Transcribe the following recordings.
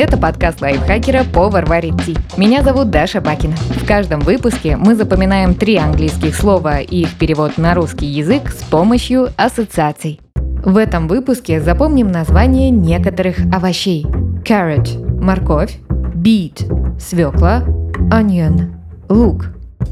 Это подкаст лайфхакера «Повар варит ти». Меня зовут Даша Бакина. В каждом выпуске мы запоминаем три английских слова и их перевод на русский язык с помощью ассоциаций. В этом выпуске запомним название некоторых овощей. Carrot – морковь, beet – свекла, onion – лук.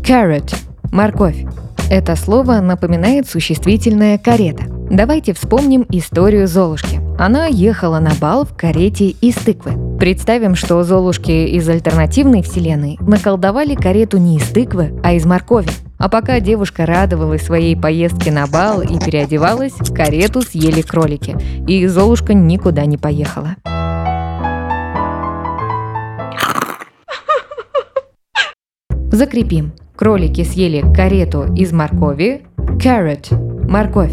Carrot – морковь. Это слово напоминает существительное «карета». Давайте вспомним историю Золушки. Она ехала на бал в карете из тыквы. Представим, что Золушки из альтернативной вселенной наколдовали карету не из тыквы, а из моркови. А пока девушка радовалась своей поездке на бал и переодевалась, карету съели кролики, и Золушка никуда не поехала. Закрепим. Кролики съели карету из моркови. Carrot – морковь.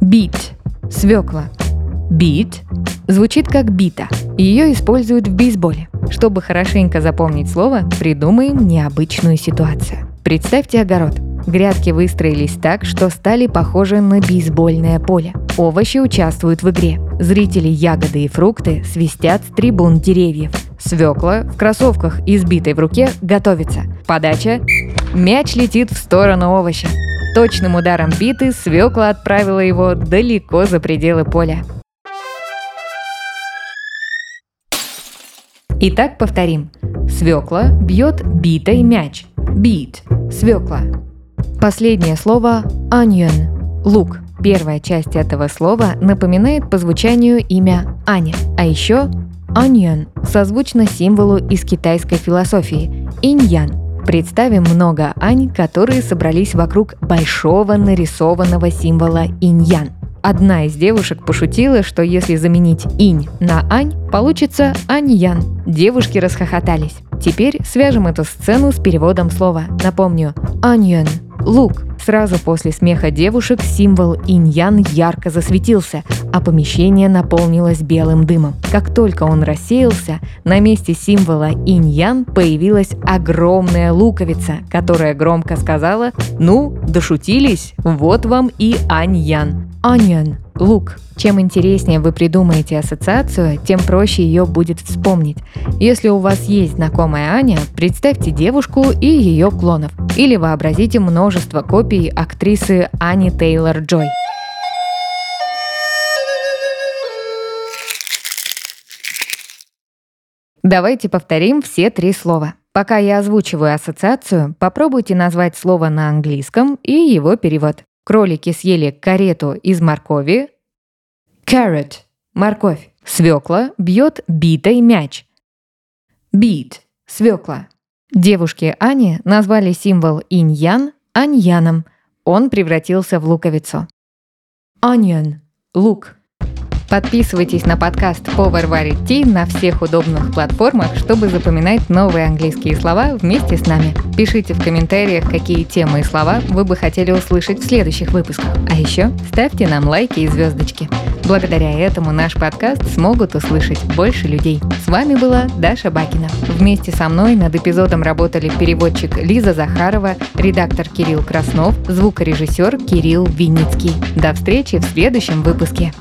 Beet – свекла. Beat звучит как бита. Ее используют в бейсболе. Чтобы хорошенько запомнить слово, придумаем необычную ситуацию. Представьте огород. Грядки выстроились так, что стали похожи на бейсбольное поле. Овощи участвуют в игре. Зрители ягоды и фрукты свистят с трибун деревьев. Свекла в кроссовках, избитой в руке, готовится. Подача. Мяч летит в сторону овоща. Точным ударом биты свекла отправила его далеко за пределы поля. Итак, повторим. Свекла бьет битой мяч. Beat – свекла. Последнее слово onion – лук. Первая часть этого слова напоминает по звучанию имя Аня. А еще onion созвучно символу из китайской философии – иньян. Представим много ань, которые собрались вокруг большого нарисованного символа иньян. Одна из девушек пошутила, что если заменить инь на ань, получится аньян. Девушки расхохотались. Теперь свяжем эту сцену с переводом слова. Напомню, onion – лук. Сразу после смеха девушек символ иньян ярко засветился, а помещение наполнилось белым дымом. Как только он рассеялся, на месте символа иньян появилась огромная луковица, которая громко сказала «Ну, дошутились, вот вам и аньян». Onion – лук. Чем интереснее вы придумаете ассоциацию, тем проще ее будет вспомнить. Если у вас есть знакомая Аня, представьте девушку и ее клонов. Или вообразите множество копий актрисы Ани Тейлор-Джой. Давайте повторим все три слова. Пока я озвучиваю ассоциацию, попробуйте назвать слово на английском и его перевод. Кролики съели карету из моркови. Carrot – морковь. Свекла бьет битой мяч. Beat – свекла. Девушки Ани назвали символ иньян аньяном. Он превратился в луковицу. Onion – лук. Подписывайтесь на подкаст «Повар варит ти» на всех удобных платформах, чтобы запоминать новые английские слова вместе с нами. Пишите в комментариях, какие темы и слова вы бы хотели услышать в следующих выпусках. А еще ставьте нам лайки и звездочки. Благодаря этому наш подкаст смогут услышать больше людей. С вами была Даша Бакина. Вместе со мной над эпизодом работали переводчик Лиза Захарова, редактор Кирилл Краснов, звукорежиссер Кирилл Винницкий. До встречи в следующем выпуске.